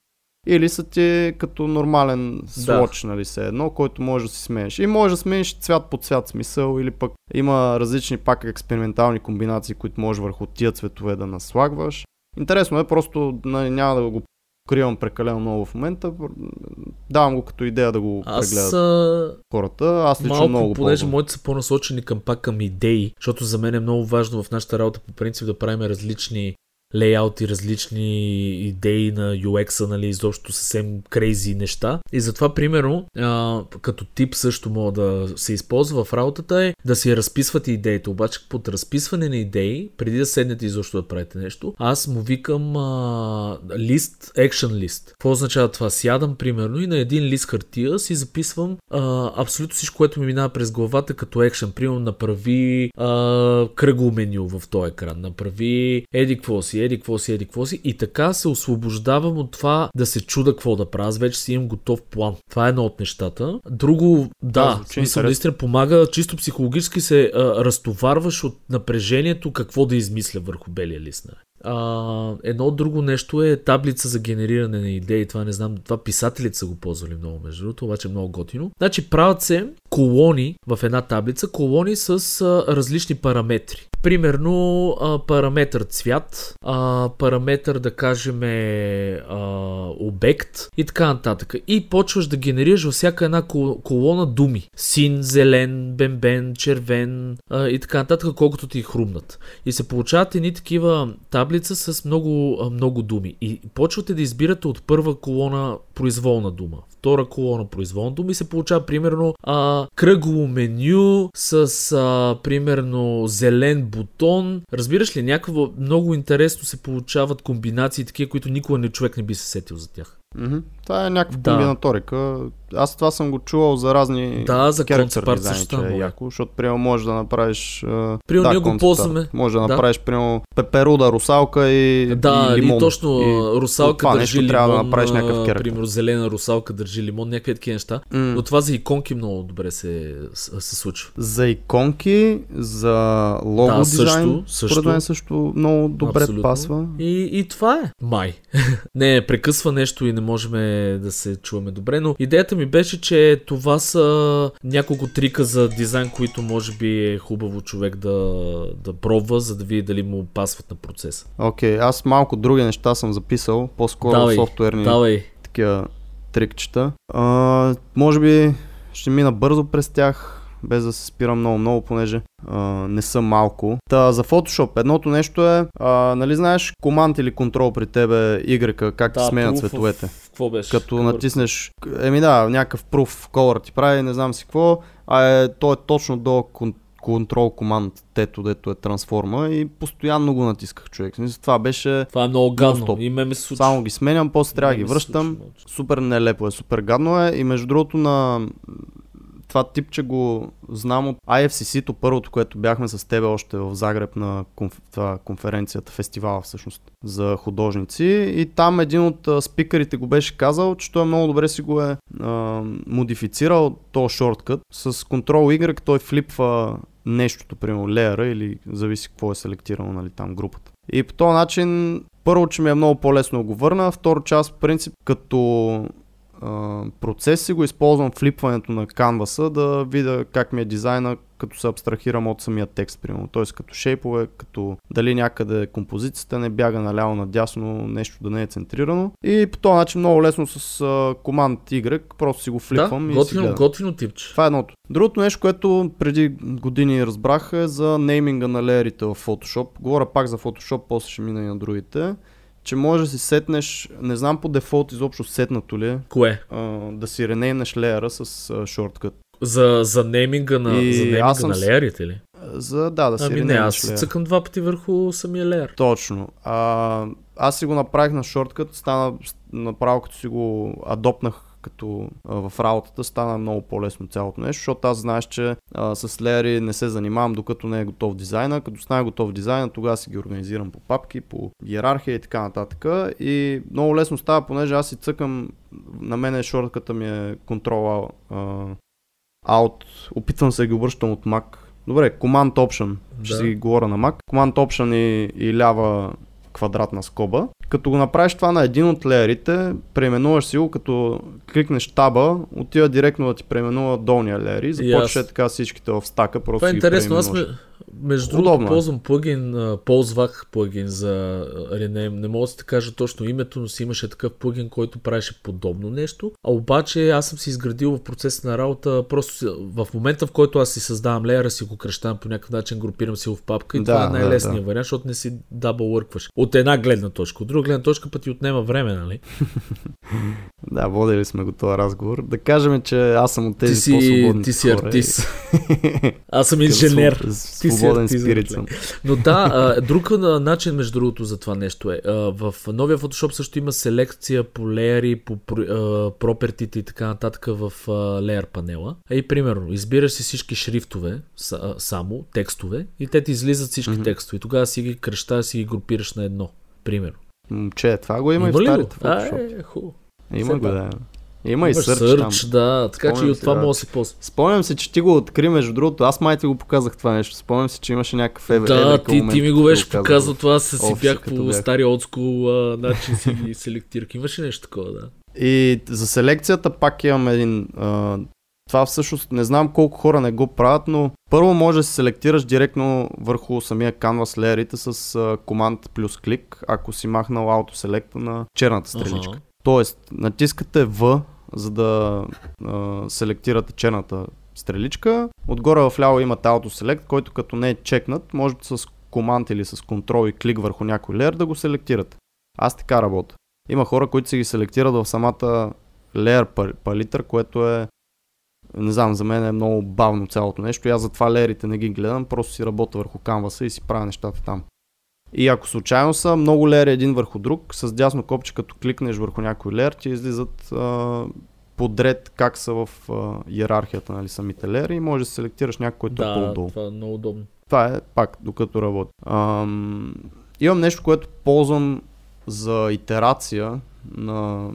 Speaker 2: Или са ти като нормален слоч, да. нали се едно, който може да си смениш. И може да смениш цвят по цвят смисъл, или пък има различни пак експериментални комбинации, които можеш върху тия цветове да наслагваш. Интересно е, просто нали, няма да го покривам прекалено много в момента. Давам го като идея да го
Speaker 1: Аз,
Speaker 2: прегледат а... хората. Аз лично
Speaker 1: малко,
Speaker 2: много
Speaker 1: понеже
Speaker 2: ползвам.
Speaker 1: моите са по-насочени към пак към идеи, защото за мен е много важно в нашата работа по принцип да правим различни лейаути, различни идеи на UX-а, нали, изобщо съвсем крейзи неща. И затова, примерно, а, като тип също мога да се използва в работата е да си разписвате идеите. Обаче под разписване на идеи, преди да седнете изобщо да правите нещо, аз му викам а, лист, action лист. Какво означава това? Сядам, примерно, и на един лист хартия си записвам а, абсолютно всичко, което ми минава през главата като екшен. Примерно, направи а, кръгло меню в този екран, направи еди какво си, еди какво си, еди какво си и така се освобождавам от това да се чуда какво да правя. Аз вече си имам готов план. Това е едно от нещата. Друго, да,
Speaker 2: звучи
Speaker 1: смисъл, наистина помага, чисто психологически се а, разтоварваш от напрежението какво да измисля върху белия лист. нали. А, едно друго нещо е таблица за генериране на идеи. Това не знам, това писателите са го ползвали много, между другото, обаче е много готино. Значи правят се колони в една таблица, колони с а, различни параметри. Примерно а, параметър цвят, а, параметър да кажем е, а, обект и така нататък. И почваш да генерираш във всяка една кол- колона думи. Син, зелен, бенбен, червен а, и така нататък, колкото ти хрумнат. И се получават едни такива таблица с много, много думи. И почвате да избирате от първа колона произволна дума, втора колона произволна дума и се получава примерно а, кръгло меню с а, примерно зелен бутон. Разбираш ли, някакво много интересно се получават комбинации, такива, които никога не човек не би се сетил за тях.
Speaker 2: Мгм. Това е някаква
Speaker 1: Да.
Speaker 2: комбинаторика. Аз това съм го чувал за разни
Speaker 1: Да, за концепт арт също
Speaker 2: че
Speaker 1: става
Speaker 2: е яко, защото примерно можеш да направиш...
Speaker 1: Примерно
Speaker 2: да,
Speaker 1: ние го ползваме.
Speaker 2: Може да
Speaker 1: Да.
Speaker 2: направиш примерно пеперуда, русалка и,
Speaker 1: Да,
Speaker 2: и
Speaker 1: и,
Speaker 2: лимон.
Speaker 1: точно
Speaker 2: И
Speaker 1: и русалка
Speaker 2: това
Speaker 1: държи
Speaker 2: нещо трябва
Speaker 1: лимон,
Speaker 2: да направиш някакъв
Speaker 1: а,
Speaker 2: керактер.
Speaker 1: примерно зелена русалка държи лимон, някакви такива неща.
Speaker 2: М.
Speaker 1: Но това за иконки много добре се, се, случва.
Speaker 2: За иконки, за лого
Speaker 1: Да,
Speaker 2: дизайн,
Speaker 1: също.
Speaker 2: според мен също много добре
Speaker 1: Абсолютно.
Speaker 2: пасва.
Speaker 1: И, и това е. Май. не, прекъсва нещо и не можем да се чуваме добре, но идеята ми беше, че това са няколко трика за дизайн, които може би е хубаво човек да, да пробва, за да види дали му пасват на процеса.
Speaker 2: Окей, аз малко други неща съм записал, по-скоро
Speaker 1: Давай,
Speaker 2: софтуерни
Speaker 1: Давай.
Speaker 2: такива трикчета. А, може би ще мина бързо през тях, без да се спирам много-много, понеже а, не са малко. Та, за Photoshop едното нещо е, а, нали знаеш команд или контрол при тебе Y, как ти сменят
Speaker 1: proof
Speaker 2: цветовете.
Speaker 1: of- Какво беше?
Speaker 2: Като
Speaker 1: Color.
Speaker 2: натиснеш, еми да, някакъв proof color ти прави, не знам си какво, а е, то е точно до кон- контрол команд, тето, дето е трансформа и постоянно го натисках човек. В смисъл, Това беше,
Speaker 1: Това е много гадно. И ме се случи.
Speaker 2: само ги сменям, после трябва да ги
Speaker 1: се
Speaker 2: връщам.
Speaker 1: случи.
Speaker 2: Супер нелепо е, супер гадно е и между другото на това тип, че го знам от IFCC-то, първото, което бяхме с тебе още в Загреб на конф... това, конференцията, фестивала всъщност за художници и там един от а, спикерите го беше казал, че той много добре си го е а, модифицирал този шорткът с Ctrl Y, той флипва нещото, примерно леера или зависи какво е селектирано нали, там групата. И по този начин първо, че ми е много по-лесно да го върна, второ част, в принцип, като процес си го използвам флипването на канваса да видя как ми е дизайна, като се абстрахирам от самия текст, примерно. Т.е. като шейпове, като дали някъде композицията не бяга наляво надясно, нещо да не е центрирано. И по този начин много лесно с команд Y просто си го флипвам
Speaker 1: да,
Speaker 2: и си гледам.
Speaker 1: готино типче.
Speaker 2: Това е едното. Другото нещо, което преди години разбрах е за нейминга на леерите в Photoshop. Говоря пак за Photoshop, после ще мина и на другите. Че може да си сетнеш, не знам по дефолт изобщо сетнато ли е,
Speaker 1: Кое?
Speaker 2: а, да си ренеймнеш леера с а, шорткът.
Speaker 1: За, за нейминга на,
Speaker 2: И
Speaker 1: за нейминга
Speaker 2: съм
Speaker 1: на леерите ли?
Speaker 2: За да, да си
Speaker 1: Ами не, аз си
Speaker 2: леера.
Speaker 1: цъкам два пъти върху самия леер.
Speaker 2: Точно. А, аз си го направих на шорткът, стана направо като си го адопнах като а, в работата, стана много по-лесно цялото нещо, защото аз знаеш, че а, с леери не се занимавам докато не е готов дизайна. Като стане готов дизайна, тогава си ги организирам по папки, по иерархия и така нататък. И много лесно става, понеже аз си цъкам, на мен шортката ми е Ctrl Alt, опитвам се да ги обръщам от Mac Добре, Command Option. Ще
Speaker 1: Да.
Speaker 2: си говоря на Mac. Command Option и, и лява квадратна скоба. Като го направиш това на един от леерите, преименуваш си го, като кликнеш таба, отива директно да ти преименува долния леер и започваш е така всичките в стака. Просто
Speaker 1: Това е интересно. Аз ме, между другото
Speaker 2: е.
Speaker 1: ползвам плагин, ползвах плагин за Rename. Не мога да ти кажа точно името, но си имаше такъв плагин, който правеше подобно нещо. А обаче аз съм си изградил в процеса на работа, просто в момента в който аз си създавам леера, си го кръщавам по някакъв начин, групирам си го в папка и
Speaker 2: Да,
Speaker 1: това е
Speaker 2: да,
Speaker 1: най-лесният
Speaker 2: да.
Speaker 1: вариант, защото не си workваш. От една гледна точка. От друга гледна точка пък ти отнема време, нали?
Speaker 2: Да, водили сме го този разговор. Да кажем, че аз съм от тези
Speaker 1: Ти си,
Speaker 2: по-свободни
Speaker 1: ти си артист. Аз съм
Speaker 2: и-
Speaker 1: инженер. Ти си артист,
Speaker 2: спирит съм.
Speaker 1: Но да, друг начин между другото за това нещо е. В новия Photoshop също има селекция по леери, по пропертите и така нататък в леер панела. Ей, примерно, избираш си всички шрифтове, само текстове и те ти излизат всички текстове. И тогава си ги кръщаш, си ги групираш на едно. Примерно.
Speaker 2: Момче, това го има, и в старите
Speaker 1: А,
Speaker 2: Photoshop.
Speaker 1: е, хубаво.
Speaker 2: Има
Speaker 1: все
Speaker 2: го, да. Има и сърч там.
Speaker 1: да, така че и
Speaker 2: Спомням
Speaker 1: от това
Speaker 2: да.
Speaker 1: мога да си ползва.
Speaker 2: Спомням се, че ти го откри, между другото. Аз май ти го показах това нещо. Спомням се, че имаше някакъв еве.
Speaker 1: Да, ти,
Speaker 2: момент,
Speaker 1: ти ми го беше показал това, се си бях по
Speaker 2: бях.
Speaker 1: стария олдскул а, начин си ги селектирах. Имаше нещо такова, да.
Speaker 2: И за селекцията пак имам един... А, това всъщност не знам колко хора не го правят, но първо може да се селектираш директно върху самия canvas леерите с команд плюс клик, ако си махнал autoselect на черната стреличка.
Speaker 1: Аха.
Speaker 2: Тоест, натискате V, за да а, селектирате черната стреличка. Отгоре в ляво имате autoselect, който като не е чекнат, можете с команд или с контрол и клик върху някой леер да го селектирате. Аз така работя. Има хора, които си ги селектират в самата леер пал- палитър, което е не знам, за мен е много бавно цялото нещо и аз затова леерите не ги гледам, просто си работя върху канваса и си правя нещата там. И ако случайно са много леери един върху друг, с дясно копче като кликнеш върху някой леер, ти излизат а, подред как са в а, иерархията нали, самите леери и можеш да селектираш някой, който е
Speaker 1: Да,
Speaker 2: по-долу.
Speaker 1: това е много удобно.
Speaker 2: Това е пак, докато работя. Ам, имам нещо, което ползвам за итерация на...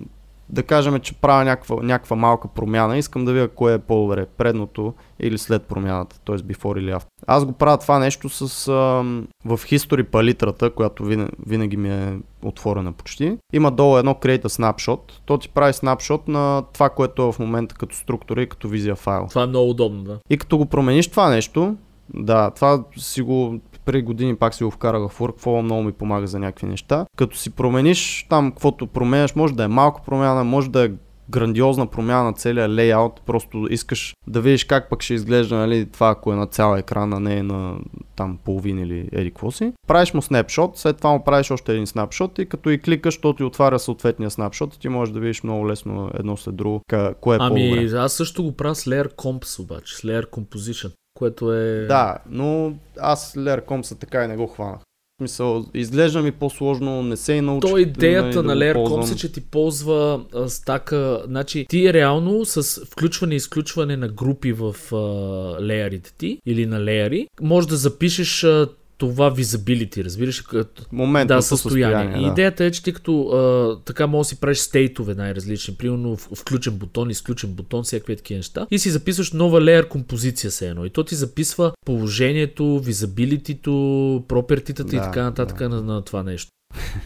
Speaker 2: Да кажем, че правя някаква, някаква малка промяна. Искам да видя кое е по-добре, предното или след промяната, т.е. before или after. Аз го правя това нещо с, ам, в History палитрата, която винаги, винаги ми е отворена почти. Има долу едно Create a Snapshot. То ти прави снапшот на това, което е в момента като структура и като визия файл.
Speaker 1: Това е много удобно, да.
Speaker 2: И като го промениш това нещо, да, това си го преди години пак си го вкарах в Workflow, много ми помага за някакви неща. Като си промениш там, каквото променяш, може да е малка промяна, може да е грандиозна промяна на целия лейаут, просто искаш да видиш как пък ще изглежда нали, това, ако е на цял екран, а не е на там половин или еди какво си. Правиш му снапшот, след това му правиш още един снапшот и като и кликаш, то ти отваря съответния снапшот и ти можеш да видиш много лесно едно след друго кое е
Speaker 1: Ами,
Speaker 2: по-добре.
Speaker 1: аз също го правя с Layer Comps обаче, с Layer Composition, което е...
Speaker 2: Да, но аз Layer са така и не го хванах. В смисъл, изглежда ми по-сложно, не се и научих.
Speaker 1: То идеята на
Speaker 2: да го
Speaker 1: Layer
Speaker 2: ползвам.
Speaker 1: Comps е, че ти ползва а, стака, значи ти реално с включване и изключване на групи в а, леерите ти или на леери, може да запишеш а, това visibility, разбираш ли, като
Speaker 2: Моментното
Speaker 1: да, състояние.
Speaker 2: състояние.
Speaker 1: И
Speaker 2: да.
Speaker 1: идеята е, че ти като а, така може да си правиш стейтове най-различни, примерно включен бутон, изключен бутон, всякакви такива неща. И си записваш нова леер композиция се едно. И то ти записва положението, визабилитито, пропертитата и
Speaker 2: Да,
Speaker 1: така нататък
Speaker 2: да.
Speaker 1: на, на това нещо.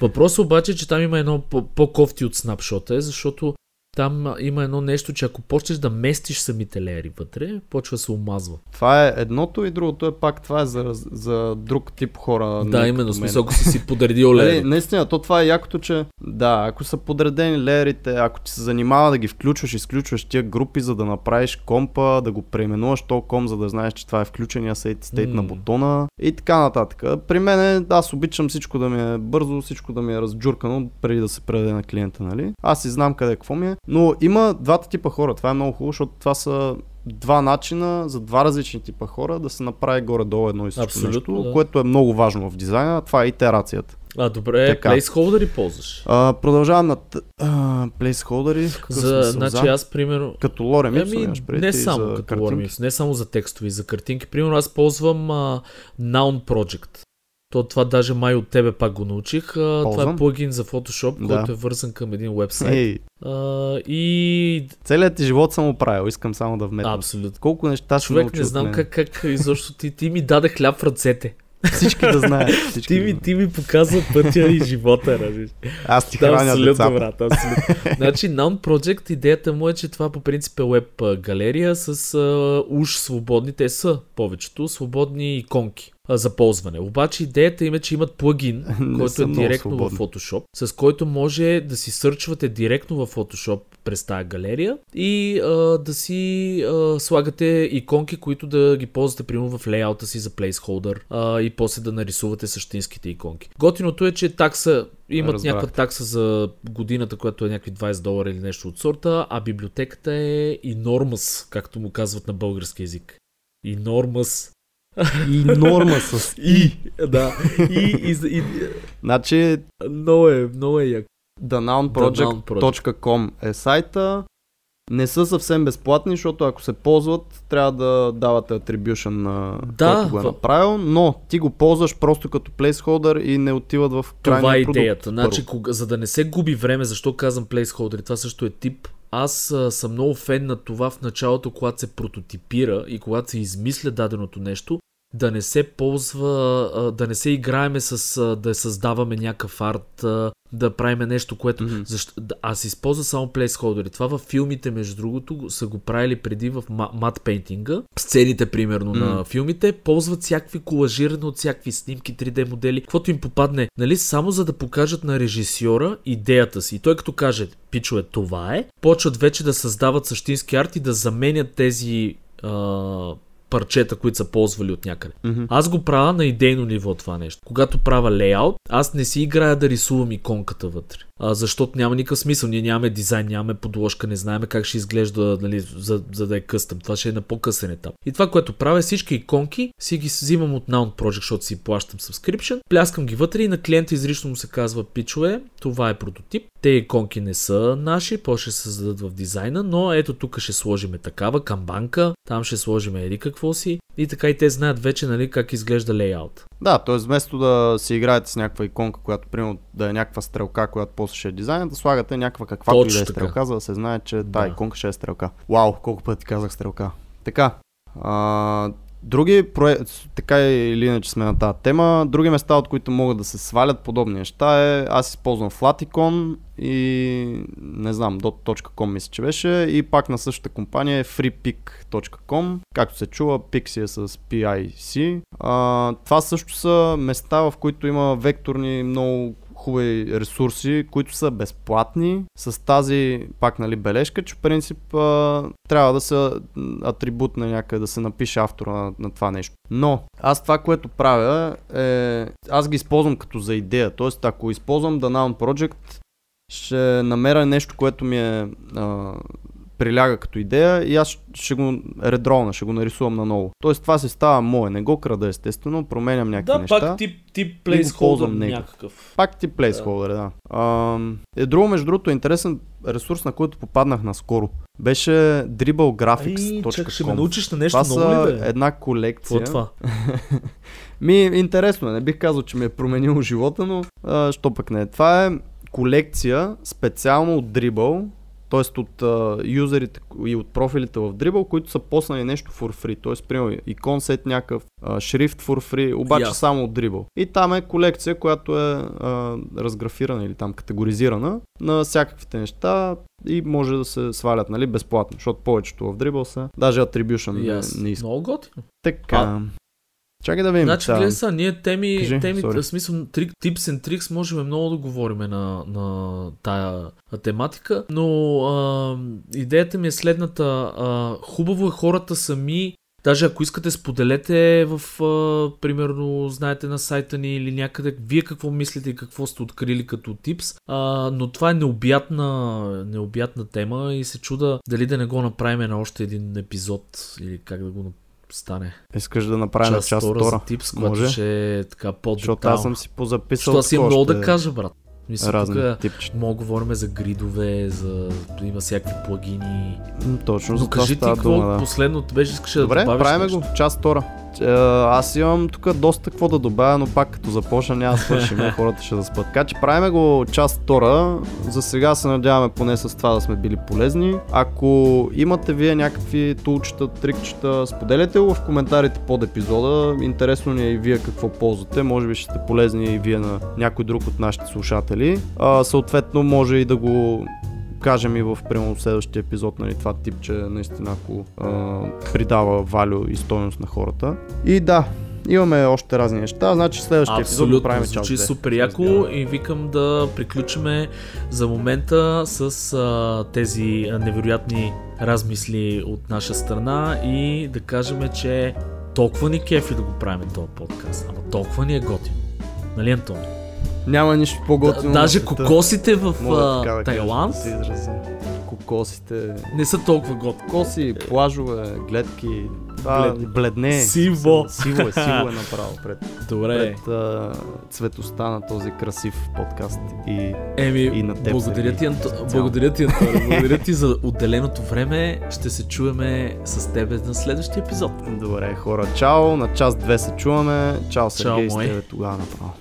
Speaker 1: Въпросът обаче е, че там има едно по- по-кофти от снапшота, е, защото там има едно нещо, че ако почнеш да местиш самите леери вътре, почва да се омазва.
Speaker 2: Това е едното и другото е пак, това е за, за друг тип хора.
Speaker 1: да, именно, смисъл, ако си си подредил
Speaker 2: Нали,
Speaker 1: леери.
Speaker 2: наистина, то това е якото, че да, ако са подредени леерите, ако ти се занимава да ги включваш, изключваш тия групи, за да направиш компа, да го преименуваш то ком, за да знаеш, че това е включения сейт, стейт на
Speaker 1: М.
Speaker 2: бутона и така нататък. При мен е, аз обичам всичко да ми е бързо, всичко да ми е разджуркано преди да се предаде на клиента, нали? Аз си знам къде какво ми е, но има двата типа хора, това е много хубаво, защото това са два начина за два различни типа хора да се направи горе-долу едно и също
Speaker 1: Абсолютно,
Speaker 2: нещо,
Speaker 1: да.
Speaker 2: което е много важно в дизайна, това е итерацията.
Speaker 1: А, добре,
Speaker 2: Така.
Speaker 1: плейсхолдери ползваш.
Speaker 2: А, продължавам на а, какъв
Speaker 1: За,
Speaker 2: смисъл?
Speaker 1: значи
Speaker 2: за?
Speaker 1: аз, примерно,
Speaker 2: Като Лоре Мипсо
Speaker 1: Ами,
Speaker 2: имаш преди
Speaker 1: не само
Speaker 2: за
Speaker 1: като. Warmix, не само за текстови, за картинки. Примерно аз ползвам а, Noun Project. То това даже май от тебе пак го научих. А, това е
Speaker 2: Ползвам.
Speaker 1: плагин за Photoshop,
Speaker 2: Да.
Speaker 1: който е вързан към един вебсайт. А, и
Speaker 2: целият ти живот съм оправил, искам само да вметна.
Speaker 1: абсолютно.
Speaker 2: Колко неща си
Speaker 1: Човек, не знам как, как изобщо ти, ти ми даде хляб в ръцете.
Speaker 2: Всички да знаят. Всички
Speaker 1: Ти
Speaker 2: да
Speaker 1: ми,
Speaker 2: знаят.
Speaker 1: ти ми показва пътя и живота, разбираш.
Speaker 2: Аз ти
Speaker 1: Да,
Speaker 2: храня
Speaker 1: абсолютно,
Speaker 2: децата.
Speaker 1: брат, абсолютно. значи, Noun Project, идеята му е, че това по принцип е веб галерия с а, уж свободни, те са повечето, свободни иконки а, за ползване. Обаче идеята им е, че имат плагин, който е директно в
Speaker 2: свободни.
Speaker 1: Photoshop, с който може да си сърчвате директно в Photoshop през тази галерия и а, да си а, слагате иконки, които да ги ползвате примерно в лейаута си за placeholder а, и после да нарисувате същинските иконки. Готиното е, че такса имат
Speaker 2: Разбрах.
Speaker 1: някаква такса за годината, която е някакви 20 долара или нещо от сорта, а библиотеката е enormous, както му казват на български язик. Enormous.
Speaker 2: И норма с
Speaker 1: И, да. И, и, и,
Speaker 2: Значи
Speaker 1: много е, много е як.
Speaker 2: thenownproject.com е сайта. Не са съвсем безплатни, защото ако се ползват, трябва да давате attribution на
Speaker 1: Да,
Speaker 2: който го е направил, но ти го ползваш просто като placeholder и не отиват в крайния
Speaker 1: Това е
Speaker 2: продукт.
Speaker 1: идеята. Значи, кога, за да не се губи време, защо казвам placeholder, това също е тип. Аз а, съм много фен на това в началото, когато се прототипира и когато се измисля даденото нещо, да не се ползва, да не се играеме с да създаваме някакъв арт, да правиме нещо, което...
Speaker 2: Мгм.
Speaker 1: Защо, аз използвам само плейсхолдери. Това във филмите, между другото, го- са го правили преди в ма- мат пейнтинга. Сцените, примерно,
Speaker 2: М.
Speaker 1: на филмите, ползват всякакви колажиране от всякакви снимки, 3D модели, каквото им попадне, нали, само за да покажат на режисьора идеята си. И той като каже, пичове, това е, почват вече да създават същински арт и да заменят тези а, парчета, които са ползвали от някъде.
Speaker 2: Мгм.
Speaker 1: Аз го правя на идейно ниво това нещо. Когато правя лейаут, аз не си играя да рисувам иконката вътре. А, защото няма никакъв смисъл. Ние нямаме дизайн, нямаме подложка, не знаем как ще изглежда, нали, за, за да е къстъм. Това ще е на по-късен етап. И това, което правя, всички иконки си ги взимам от Noun Project, защото си плащам subscription, пляскам ги вътре и на клиента изрично му се казва, пичове, това е прототип. Те иконки не са наши, после ще се създадат в дизайна, но ето тук ще сложиме такава камбанка, там ще сложим еди какво си и така и те знаят вече нали, как изглежда лейаут.
Speaker 2: Да, т.е. вместо да си играете с някаква иконка, която примерно да е някаква стрелка, която после ще е дизайн, да слагате някаква каквато и да е стрелка, за да се знае, че
Speaker 1: Да.
Speaker 2: тази иконка ще е стрелка. Вау, колко пъти казах стрелка. Така, а, други така или иначе сме на тази тема, други места, от които могат да се свалят подобни неща е, аз използвам Flaticon и не знам, dot.com мисля, че беше и пак на същата компания е freepic.com, както се чува, Pix е с PIC. А, това също са места, в които има векторни много хубави ресурси, които са безплатни, с тази пак нали бележка, че в принцип а, трябва да се атрибут на някъде, да се напише автора на, на това нещо. Но аз това, което правя е, аз ги използвам като за идея, т.е. ако използвам The Noun Project, ще намеря нещо, което ми е а, приляга като идея и аз ще го редролна, ще го нарисувам наново. Тоест това се става мое, не го крада естествено, променям някакви
Speaker 1: Да,
Speaker 2: неща.
Speaker 1: пак тип, тип плейсхолдър някакъв.
Speaker 2: Пак ти плейсхолдър, да. А, е друго, между другото, интересен ресурс, на който попаднах наскоро. Беше
Speaker 1: Ай, чак, ще ме
Speaker 2: dribble.graphics.com.
Speaker 1: научиш на нещо
Speaker 2: Това
Speaker 1: ново ли, бе?
Speaker 2: една
Speaker 1: Какво
Speaker 2: колекция.
Speaker 1: е това?
Speaker 2: Ми, интересно е, не бих казал, че ми е променило живота, но а, що пък не. Това е колекция специално от Dribble, т.е. от а, юзерите и от профилите в Dribble, които са поснали нещо for free. Т.е. примерно икон сет някакъв, а, шрифт for free, обаче
Speaker 1: Ясно.
Speaker 2: само от Dribble. И там е колекция, която е а, разграфирана или там категоризирана на всякаквите неща и може да се свалят нали, безплатно, защото повечето в Dribble са даже attribution не,
Speaker 1: Yes.
Speaker 2: не иска.
Speaker 1: Много готино.
Speaker 2: Така. Чакай да видим.
Speaker 1: Значи, гледай са, ние теми,
Speaker 2: Кажи,
Speaker 1: теми
Speaker 2: sorry.
Speaker 1: смисъл, трик, tips and tricks, можем много да говорим на, на тая тематика, но а, идеята ми е следната. А, хубаво е хората сами Даже ако искате, споделете в, а, примерно, знаете на сайта ни или някъде, вие какво мислите и какво сте открили като типс. А, но това е необятна, необятна тема и се чуда дали да не го направим на още един епизод или как да го стане.
Speaker 2: Искаш да направим част, част
Speaker 1: втора типс, която
Speaker 2: Може.
Speaker 1: ще е така
Speaker 2: Защото
Speaker 1: по-детално.
Speaker 2: аз съм си позаписал.
Speaker 1: Защото аз имам
Speaker 2: тук
Speaker 1: много да кажа, брат. Мисля,
Speaker 2: Разни
Speaker 1: тук
Speaker 2: типчета.
Speaker 1: мога да говорим за гридове, за... има всякакви плагини.
Speaker 2: Точно
Speaker 1: Но кажи ти какво
Speaker 2: дума, да.
Speaker 1: последното беше, искаш да
Speaker 2: Добре,
Speaker 1: добавиш
Speaker 2: правиме
Speaker 1: нещо.
Speaker 2: го. Част втора. Аз имам тук доста какво да добавя, но пак като започна няма да свършим, хората ще заспат. Така че правиме го част втора. За сега се надяваме поне с това да сме били полезни. Ако имате вие някакви тулчета, трикчета, споделяте го в коментарите под епизода. Интересно ни е и вие какво ползвате. Може би ще сте полезни и вие на някой друг от нашите слушатели. А, съответно може и да го кажем и в примерно следващия епизод, нали, това тип, че наистина ако а, придава валю и стойност на хората. И да, имаме още разни неща, значи следващия епизод
Speaker 1: да
Speaker 2: правим
Speaker 1: звучи
Speaker 2: част
Speaker 1: супер яко и викам да приключиме за момента с а, тези а, невероятни размисли от наша страна и да кажем, че толкова ни кефи да го правим този подкаст, ама толкова ни е готин. Нали, Антон?
Speaker 2: Няма нищо по-готино.
Speaker 1: Да, даже кокосите в
Speaker 2: Мога така да
Speaker 1: Тайланд.
Speaker 2: Кокосите,
Speaker 1: не са толкова готини.
Speaker 2: коси, плажове, гледки, това
Speaker 1: Бледни.
Speaker 2: бледне.
Speaker 1: Сиво.
Speaker 2: Сиво е, сиво е направо пред,
Speaker 1: Добре.
Speaker 2: пред а, цветостта на този красив подкаст. И
Speaker 1: Еми,
Speaker 2: И на теб,
Speaker 1: благодаря ти, Анто... благодаря ти, Антон. благодаря ти за отделеното време. Ще се чуеме с тебе на следващия епизод.
Speaker 2: добре, хора, чао. На час 2 се чуваме. Чао, Сергей, с
Speaker 1: мой.
Speaker 2: тебе тогава направо.